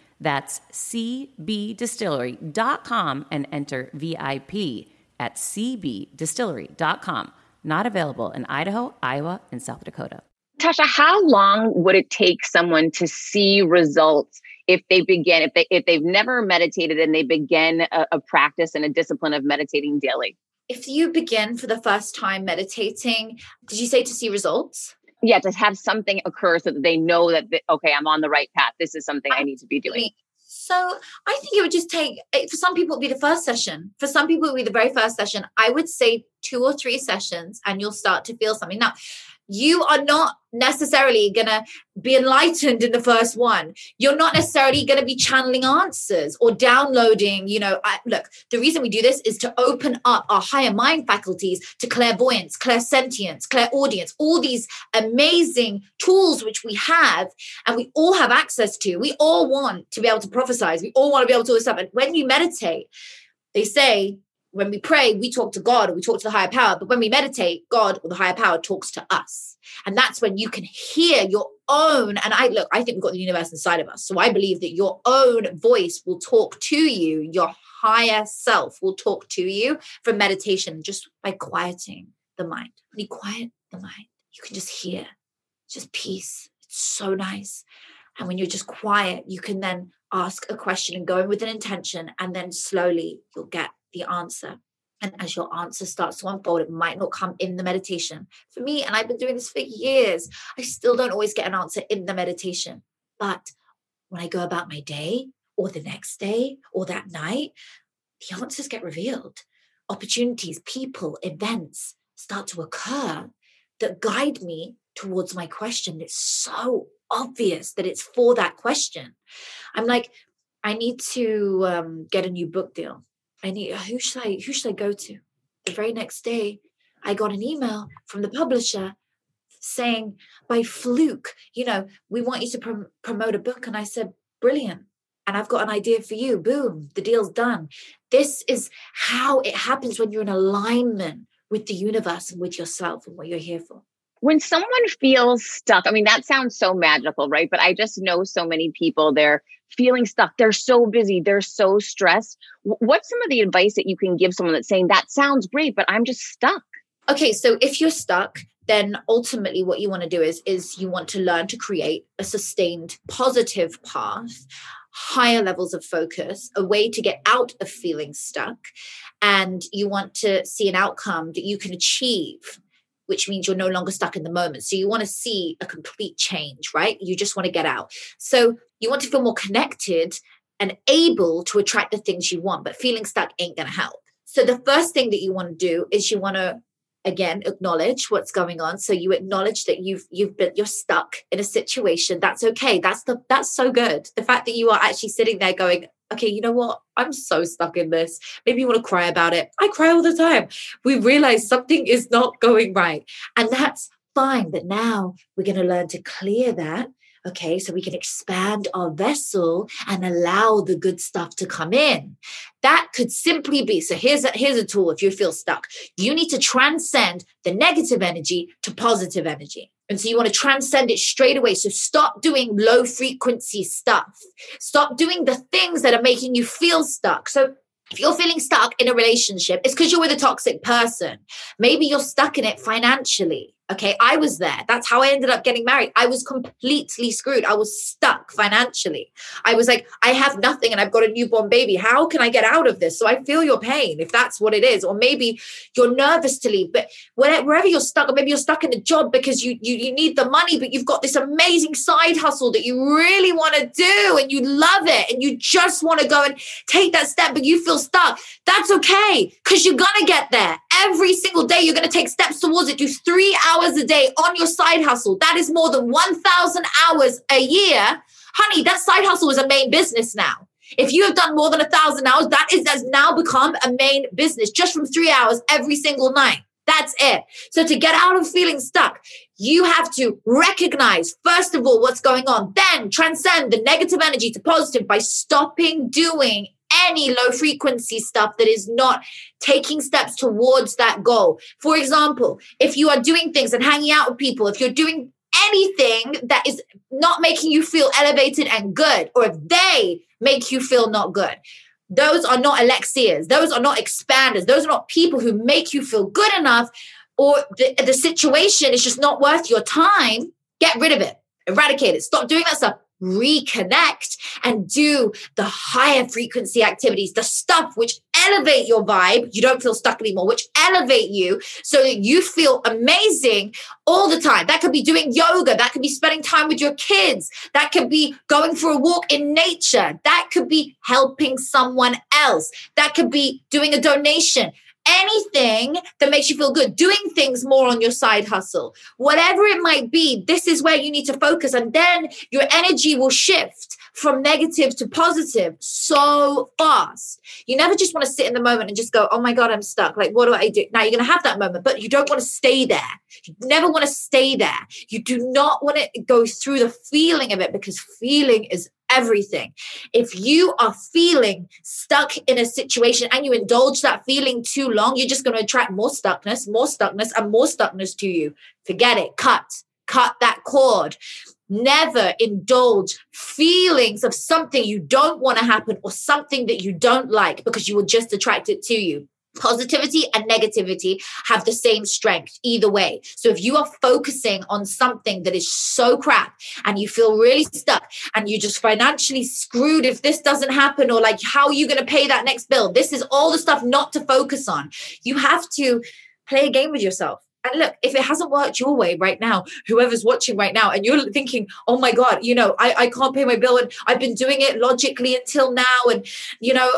That's cbdistillery.com and enter VIP at cbdistillery.com. Not available in Idaho, Iowa, and South Dakota. Tasha, how long would it take someone to see results if they begin, if they if they've never meditated and they begin a, a practice and a discipline of meditating daily? if you begin for the first time meditating, did you say to see results? Yeah, to have something occur so that they know that, okay, I'm on the right path. This is something I need to be doing. So I think it would just take, for some people, it would be the first session. For some people, it would be the very first session. I would say two or three sessions and you'll start to feel something. Now, you are not necessarily going to be enlightened in the first one. You're not necessarily going to be channeling answers or downloading, you know, I, look, the reason we do this is to open up our higher mind faculties to clairvoyance, clairsentience, clairaudience, all these amazing tools which we have and we all have access to. We all want to be able to prophesize. We all want to be able to do stuff. And when you meditate, they say when we pray, we talk to God or we talk to the higher power. But when we meditate, God or the higher power talks to us. And that's when you can hear your own. And I look, I think we've got the universe inside of us. So I believe that your own voice will talk to you, your higher self will talk to you from meditation just by quieting the mind. When you quiet the mind, you can just hear, just peace. It's so nice. And when you're just quiet, you can then ask a question and go in with an intention, and then slowly you'll get the answer. And as your answer starts to unfold, it might not come in the meditation. For me, and I've been doing this for years, I still don't always get an answer in the meditation. But when I go about my day or the next day or that night, the answers get revealed. Opportunities, people, events start to occur that guide me towards my question. It's so obvious that it's for that question. I'm like, I need to um, get a new book deal. I need who should I who should I go to? The very next day, I got an email from the publisher saying by fluke, you know, we want you to prom- promote a book, and I said, brilliant. And I've got an idea for you. Boom, the deal's done. This is how it happens when you're in alignment with the universe and with yourself and what you're here for when someone feels stuck, I mean, that sounds so magical, right? But I just know so many people, they're feeling stuck. They're so busy. They're so stressed. What's some of the advice that you can give someone that's saying, that sounds great, but I'm just stuck? Okay, so if you're stuck, then ultimately what you want to do is is you want to learn to create a sustained positive path higher levels of focus a way to get out of feeling stuck and you want to see an outcome that you can achieve which means you're no longer stuck in the moment. So you want to see a complete change, right? You just want to get out. So you want to feel more connected and able to attract the things you want, but feeling stuck ain't going to help. So the first thing that you want to do is you want to again acknowledge what's going on so you acknowledge that you've you've been you're stuck in a situation that's okay that's the that's so good the fact that you are actually sitting there going okay, you know what? I'm so stuck in this. Maybe you want to cry about it. I cry all the time. We realize something is not going right. And that's fine. But now we're going to learn to clear that. Okay, so we can expand our vessel and allow the good stuff to come in. That could simply be so. Here's a, here's a tool if you feel stuck. You need to transcend the negative energy to positive energy. And so you want to transcend it straight away. So stop doing low frequency stuff. Stop doing the things that are making you feel stuck. So if you're feeling stuck in a relationship, it's because you're with a toxic person. Maybe you're stuck in it financially. Okay, I was there. That's how I ended up getting married. I was completely screwed. I was stuck financially. I was like, I have nothing and I've got a newborn baby. How can I get out of this? So I feel your pain if that's what it is. Or maybe you're nervous to leave, but wherever you're stuck, or maybe you're stuck in a job because you, you, you need the money, but you've got this amazing side hustle that you really want to do and you love it and you just want to go and take that step, but you feel stuck. That's okay because you're going to get there. Every single day, you're going to take steps towards it. Do three hours hours a day on your side hustle, that is more than 1,000 hours a year. Honey, that side hustle is a main business now. If you have done more than a thousand hours, that is has now become a main business just from three hours every single night. That's it. So to get out of feeling stuck, you have to recognize, first of all, what's going on, then transcend the negative energy to positive by stopping doing any low frequency stuff that is not taking steps towards that goal. For example, if you are doing things and hanging out with people, if you're doing anything that is not making you feel elevated and good, or if they make you feel not good, those are not elixirs. Those are not expanders. Those are not people who make you feel good enough, or the, the situation is just not worth your time. Get rid of it, eradicate it, stop doing that stuff reconnect and do the higher frequency activities, the stuff which elevate your vibe, you don't feel stuck anymore, which elevate you so that you feel amazing all the time. That could be doing yoga, that could be spending time with your kids, that could be going for a walk in nature, that could be helping someone else, that could be doing a donation anything that makes you feel good, doing things more on your side hustle, whatever it might be, this is where you need to focus. And then your energy will shift from negative to positive so fast. You never just want to sit in the moment and just go, oh my God, I'm stuck. Like, what do I do? Now you're going to have that moment, but you don't want to stay there. You never want to stay there. You do not want to go through the feeling of it because feeling is everything. If you are feeling stuck in a situation and you indulge that feeling too long, you're just going to attract more stuckness, more stuckness, and more stuckness to you. Forget it. Cut. Cut that cord. Never indulge feelings of something you don't want to happen or something that you don't like because you will just attract it to you positivity and negativity have the same strength either way. So if you are focusing on something that is so crap and you feel really stuck and you're just financially screwed if this doesn't happen or like how are you going to pay that next bill? This is all the stuff not to focus on. You have to play a game with yourself. And look, if it hasn't worked your way right now, whoever's watching right now, and you're thinking, oh my God, you know, I, I can't pay my bill and I've been doing it logically until now. And, you know,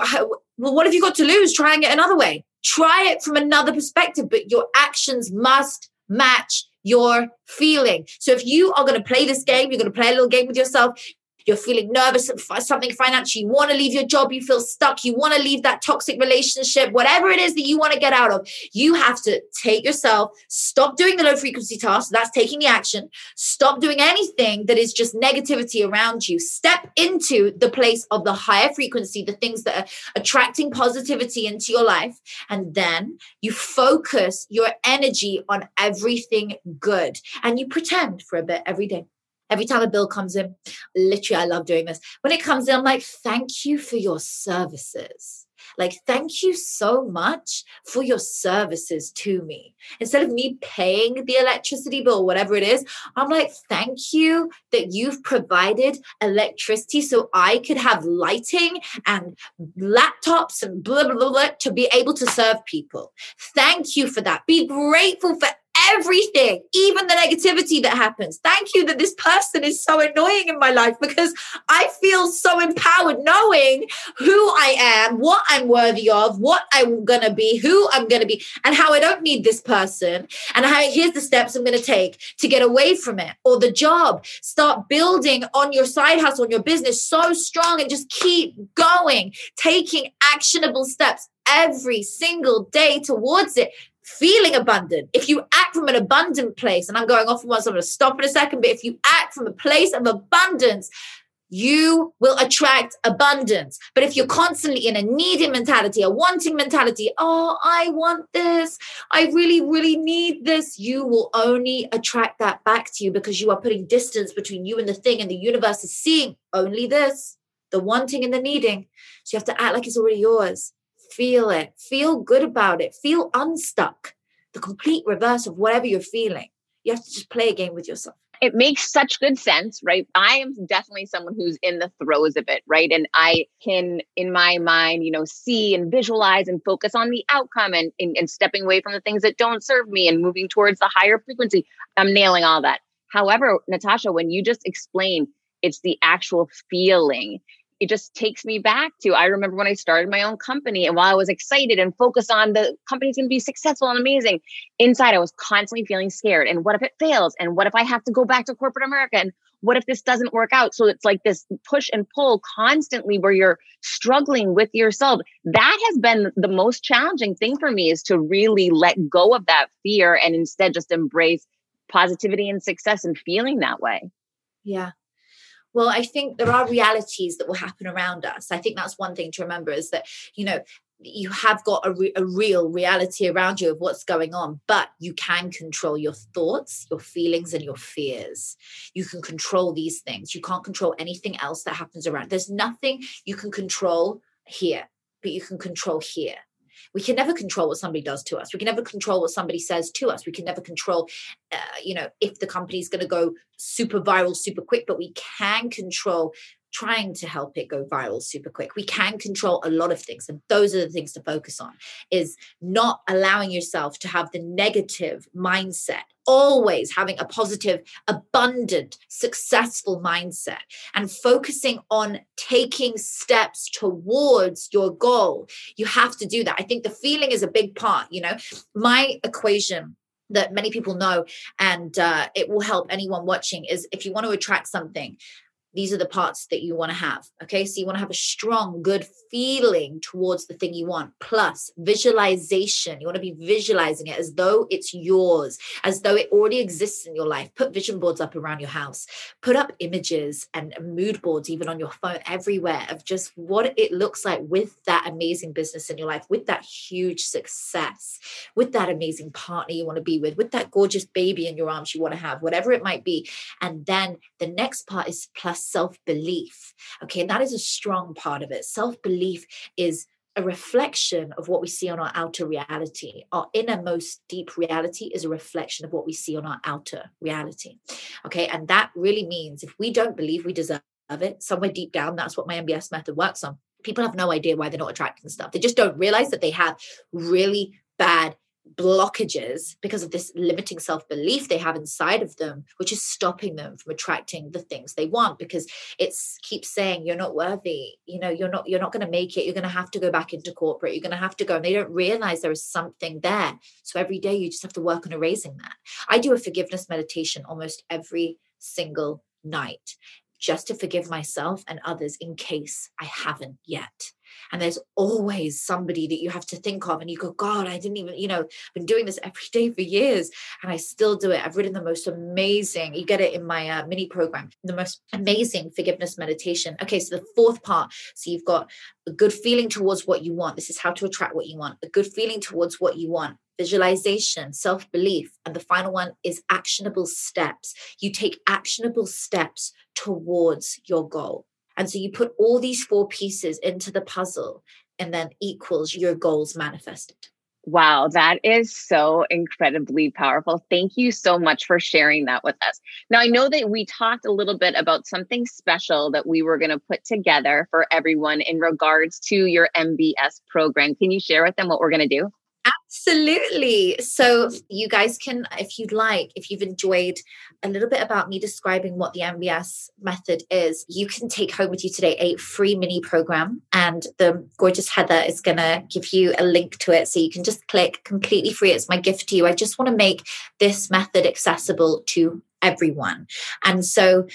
well, what have you got to lose trying it another way? Try it from another perspective, but your actions must match your feeling. So if you are going to play this game, you're going to play a little game with yourself, you're feeling nervous about something financially, you want to leave your job, you feel stuck, you want to leave that toxic relationship, whatever it is that you want to get out of, you have to take yourself, stop doing the low frequency tasks. That's taking the action. Stop doing anything that is just negativity around you. Step into the place of the higher frequency, the things that are attracting positivity into your life. And then you focus your energy on everything good and you pretend for a bit every day. Every time a bill comes in, literally, I love doing this. When it comes in, I'm like, thank you for your services. Like, thank you so much for your services to me. Instead of me paying the electricity bill, whatever it is, I'm like, thank you that you've provided electricity so I could have lighting and laptops and blah, blah, blah, blah to be able to serve people. Thank you for that. Be grateful for everything, even the negativity that happens. Thank you that this person is so annoying in my life because I feel so empowered knowing who I am, what I'm worthy of, what I'm going to be, who I'm going to be, and how I don't need this person. And how here's the steps I'm going to take to get away from it or the job. Start building on your side hustle, on your business so strong and just keep going, taking actionable steps every single day towards it feeling abundant, if you act from an abundant place, and I'm going off on one, so I'm going to stop in a second, but if you act from a place of abundance, you will attract abundance. But if you're constantly in a needing mentality, a wanting mentality, oh, I want this, I really, really need this, you will only attract that back to you because you are putting distance between you and the thing, and the universe is seeing only this the wanting and the needing. So you have to act like it's already yours feel it, feel good about it, feel unstuck. The complete reverse of whatever you're feeling. You have to just play a game with yourself. It makes such good sense, right? I am definitely someone who's in the throes of it, right? And I can, in my mind, you know, see and visualize and focus on the outcome and, and, and stepping away from the things that don't serve me and moving towards the higher frequency. I'm nailing all that. However, Natasha, when you just explain it's the actual feeling it just takes me back to I remember when I started my own company and while I was excited and focused on the company's going to be successful and amazing, inside I was constantly feeling scared. And what if it fails? And what if I have to go back to corporate America? And what if this doesn't work out? So it's like this push and pull constantly where you're struggling with yourself. That has been the most challenging thing for me is to really let go of that fear and instead just embrace positivity and success and feeling that way. Yeah. Well, I think there are realities that will happen around us. I think that's one thing to remember is that, you know, you have got a, re- a, real reality around you of what's going on, but you can control your thoughts, your feelings, and your fears. You can control these things. You can't control anything else that happens around. There's nothing you can control here, but you can control here. We can never control what somebody does to us. We can never control what somebody says to us. We can never control, uh, you know, if the company is going to go super viral super quick, but we can control trying to help it go viral super quick. We can control a lot of things. And those are the things to focus on is not allowing yourself to have the negative mindset always having a positive, abundant, successful mindset and focusing on taking steps towards your goal. You have to do that. I think the feeling is a big part. You know, my equation that many people know and uh, it will help anyone watching is if you want to attract something these are the parts that you want to have. Okay. So you want to have a strong, good feeling towards the thing you want, plus visualization. You want to be visualizing it as though it's yours, as though it already exists in your life. Put vision boards up around your house, put up images and mood boards, even on your phone, everywhere of just what it looks like with that amazing business in your life, with that huge success, with that amazing partner you want to be with, with that gorgeous baby in your arms you want to have, whatever it might be. And then the next part is plus self belief. Okay, that is a strong part of it. Self belief is a reflection of what we see on our outer reality. Our innermost deep reality is a reflection of what we see on our outer reality. Okay, and that really means if we don't believe we deserve it, somewhere deep down, that's what my MBS method works on. People have no idea why they're not attracting stuff. They just don't realize that they have really bad blockages because of this limiting self belief they have inside of them, which is stopping them from attracting the things they want because it keeps saying you're not worthy. You know, you're not you're not going to make it. You're going to have to go back into corporate. You're going to have to go, and they don't realize there is something there. So every day you just have to work on erasing that. I do a forgiveness meditation almost every single night just to forgive myself and others in case I haven't yet. And there's always somebody that you have to think of, and you go, God, I didn't even, you know, I've been doing this every day for years, and I still do it. I've written the most amazing, you get it in my uh, mini program, the most amazing forgiveness meditation. Okay, so the fourth part, so you've got a good feeling towards what you want. This is how to attract what you want, a good feeling towards what you want visualization, self belief. And the final one is actionable steps. You take actionable steps towards your goal. And so you put all these four pieces into the puzzle and then equals your goals manifested. Wow, that is so incredibly powerful. Thank you so much for sharing that with us. Now, I know that we talked a little bit about something special that we were going to put together for everyone in regards to your MBS program. Can you share with them what we're going to do? Absolutely. So, you guys can, if you'd like, if you've enjoyed a little bit about me describing what the MBS method is, you can take home with you today a free mini program. And the gorgeous Heather is going to give you a link to it. So, you can just click completely free. It's my gift to you. I just want to make this method accessible to everyone. And so,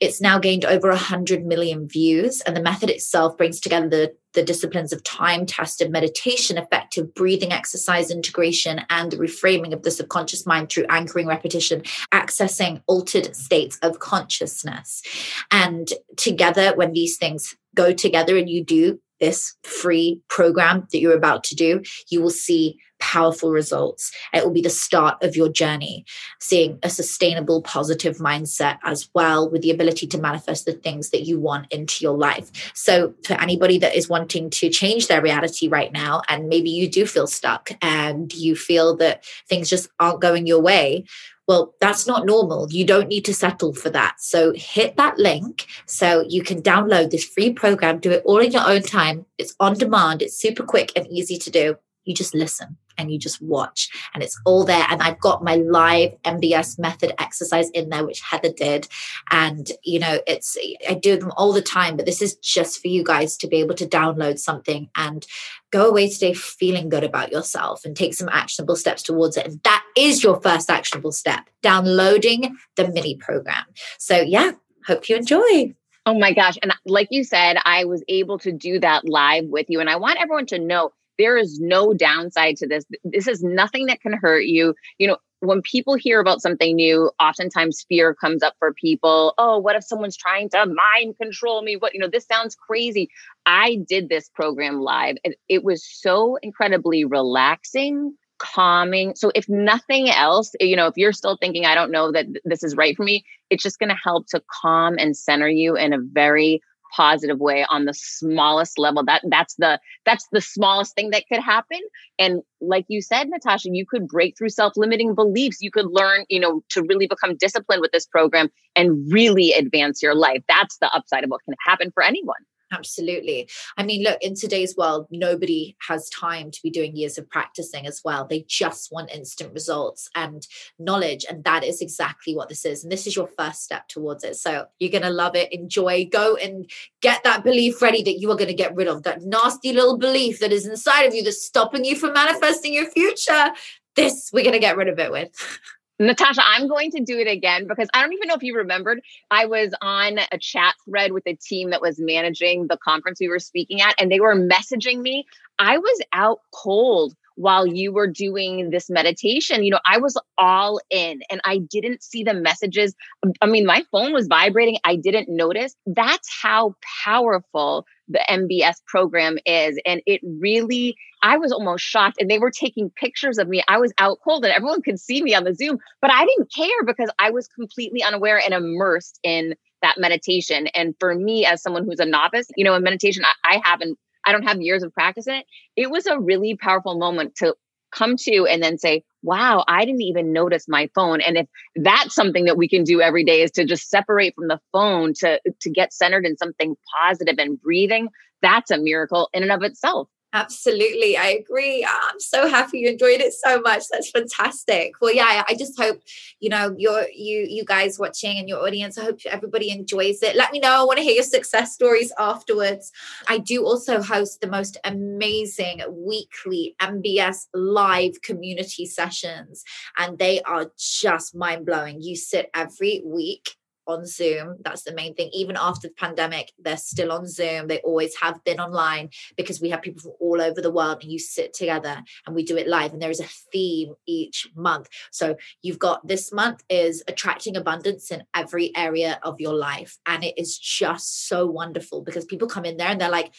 it's now gained over 100 million views, and the method itself brings together the, the disciplines of time tested meditation, effective breathing exercise integration, and the reframing of the subconscious mind through anchoring repetition, accessing altered states of consciousness. And together, when these things go together and you do this free program that you're about to do, you will see powerful results. It will be the start of your journey, seeing a sustainable, positive mindset as well, with the ability to manifest the things that you want into your life. So, for anybody that is wanting to change their reality right now, and maybe you do feel stuck and you feel that things just aren't going your way, well, that's not normal. You don't need to settle for that. So hit that link so you can download this free program, do it all in your own time. It's on demand, it's super quick and easy to do. You just listen and you just watch and it's all there. And i've got my live mbs method exercise in there which heather did. And you know it's i do them all the time but this is just for you guys to be able to download something and go away today feeling good about yourself and take some actionable steps towards it. And that is your first actionable step downloading the mini program. So yeah hope you enjoy. Oh my gosh. And like you said, I was able to do that live with you. And I want everyone to know there is no downside to this. This is nothing that can hurt you. You know, when people hear about something new, oftentimes fear comes up for people. Oh, what if someone's trying to mind control me? What, you know, this sounds crazy. I did this program live and it was so incredibly relaxing, calming. So, if nothing else, you know, if you're still thinking, I don't know that this is right for me, it's just going to help to calm and center you in a very positive way on the smallest level. That that's the that's the smallest thing that could happen. And like you said natasha you could break through self-limiting beliefs. You could learn you know to really become disciplined with this program and really advance your life. That's the upside of what can happen for anyone Absolutely. I mean, look, in today's world, nobody has time to be doing years of practicing as well. They just want instant results and knowledge. And that is exactly what this is. And this is your first step towards it. So you're going to love it, enjoy, go and get that belief ready that you are going to get rid of that nasty little belief that is inside of you that's stopping you from manifesting your future. This we're going to get rid of it with. Natasha, I'm going to do it again because I don't even know if you remembered. I was on a chat thread with a team that was managing the conference we were speaking at, and they were messaging me. I was out cold while you were doing this meditation. You know, I was all in and I didn't see the messages. I mean, my phone was vibrating. I didn't notice. That's how powerful the MBS program is. And it really, I was almost shocked. And they were taking pictures of me. I was out cold and everyone could see me on the Zoom, but I didn't care because I was completely unaware and immersed in that meditation. And for me, as someone who's a novice, you know, in meditation, I, I haven't, I don't have years of practice in it. It was a really powerful moment to come to and then say, wow, I didn't even notice my phone. And if that's something that we can do every day is to just separate from the phone to, to get centered in something positive and breathing, that's a miracle in and of itself. Absolutely. I agree. I'm so happy you enjoyed it so much. That's fantastic. Well, yeah, I just hope, you know, you're you you guys watching and your audience, I hope everybody enjoys it. Let me know. I want to hear your success stories afterwards. I do also host the most amazing weekly MBS live community sessions, and they are just mind-blowing. You sit every week on Zoom. That's the main thing. Even after the pandemic, they're still on Zoom. They always have been online because we have people from all over the world and you sit together and we do it live. And there is a theme each month. So you've got this month is attracting abundance in every area of your life. And it is just so wonderful because people come in there and they're like,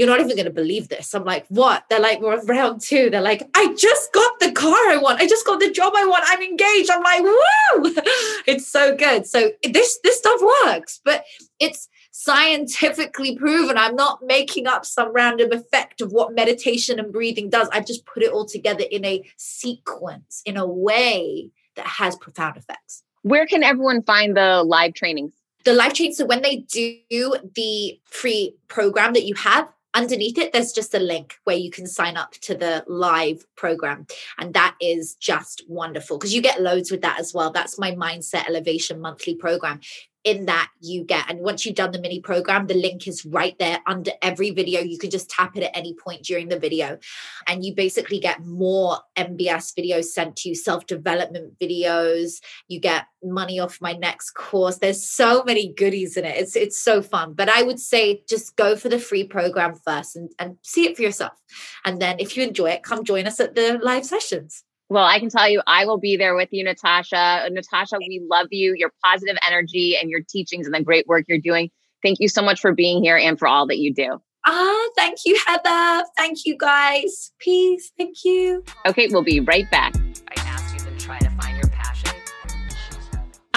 you're not even going to believe this. I'm like, what? They're like, we're round two. They're like, I just got the car I want. I just got the job I want. I'm engaged. I'm like, woo! it's so good. So this this stuff works, but it's scientifically proven. I'm not making up some random effect of what meditation and breathing does. I've just put it all together in a sequence, in a way that has profound effects. Where can everyone find the live trainings? The live training. So when they do the free program that you have, underneath it there's just a link where you can sign up to the live program and that is just wonderful because you get loads with that as well. That's my mindset elevation monthly program in that you get and once you've done the mini program the link is right there under every video. You can just tap it at any point during the video and you basically get more mbs videos sent to you self-development videos. You get money off my next course. There's so many goodies in it. It's it's so fun. But i would say just go for the free program first and, and see it for yourself. And then if you enjoy it come join us at the live sessions well, I can tell you, I will be there with you, Natasha. Natasha, we love you, your positive energy and your teachings and the great work you're doing. Thank you so much for being here and for all that you do. Ah, thank you, Heather. Thank you, guys. Peace. Thank you. Okay, we'll be right back.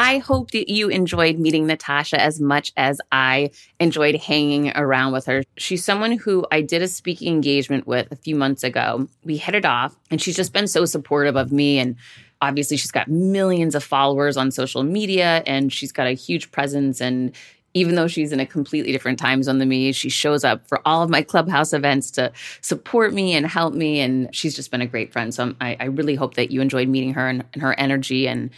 I hope that you enjoyed meeting Natasha as much as I enjoyed hanging around with her. She's someone who I did a speaking engagement with a few months ago. We hit it off, and she's just been so supportive of me. And obviously, she's got millions of followers on social media, and she's got a huge presence. And even though she's in a completely different time zone than me, she shows up for all of my clubhouse events to support me and help me. And she's just been a great friend. So I, I really hope that you enjoyed meeting her and, and her energy and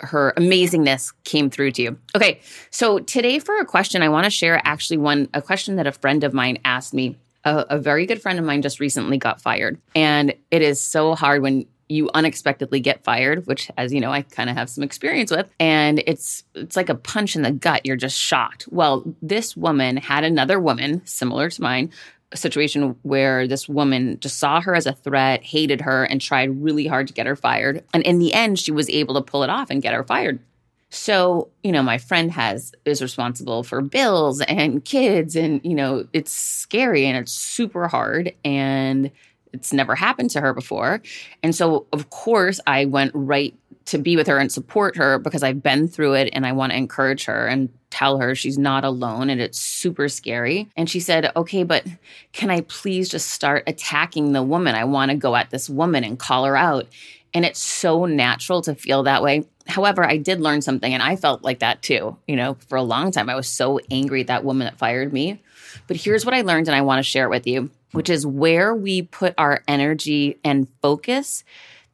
her amazingness came through to you. Okay, so today for a question, I want to share actually one a question that a friend of mine asked me. A, a very good friend of mine just recently got fired, and it is so hard when you unexpectedly get fired, which as you know, I kind of have some experience with, and it's it's like a punch in the gut. You're just shocked. Well, this woman had another woman similar to mine a situation where this woman just saw her as a threat, hated her, and tried really hard to get her fired. And in the end, she was able to pull it off and get her fired. So, you know, my friend has is responsible for bills and kids and, you know, it's scary and it's super hard and it's never happened to her before. And so, of course, I went right to be with her and support her because I've been through it and I want to encourage her and tell her she's not alone and it's super scary. And she said, Okay, but can I please just start attacking the woman? I want to go at this woman and call her out. And it's so natural to feel that way. However, I did learn something and I felt like that too. You know, for a long time, I was so angry at that woman that fired me. But here's what I learned and I want to share it with you, which is where we put our energy and focus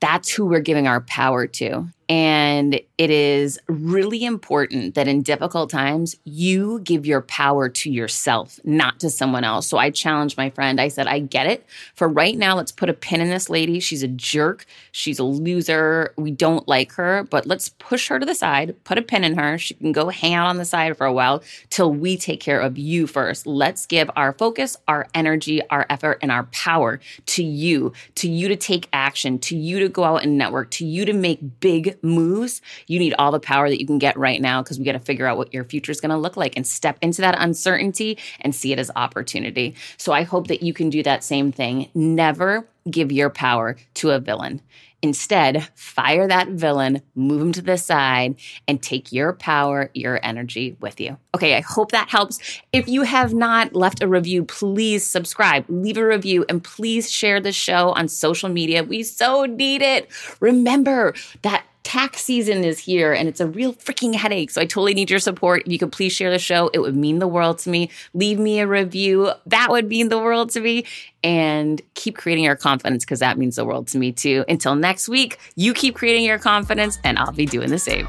that's who we're giving our power to. And it is really important that in difficult times, you give your power to yourself, not to someone else. So I challenged my friend. I said, I get it. For right now, let's put a pin in this lady. She's a jerk. She's a loser. We don't like her, but let's push her to the side, put a pin in her. She can go hang out on the side for a while till we take care of you first. Let's give our focus, our energy, our effort, and our power to you, to you to take action, to you to go out and network, to you to make big moves, you need all the power that you can get right now because we got to figure out what your future is going to look like and step into that uncertainty and see it as opportunity. So I hope that you can do that same thing. Never give your power to a villain. Instead, fire that villain, move him to the side, and take your power, your energy with you. Okay, I hope that helps. If you have not left a review, please subscribe, leave a review, and please share the show on social media. We so need it. Remember that tax season is here and it's a real freaking headache. So I totally need your support. If you could please share the show, it would mean the world to me. Leave me a review. That would mean the world to me. And keep creating your confidence because that means the world to me too. Until next week, you keep creating your confidence and I'll be doing the same.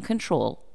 control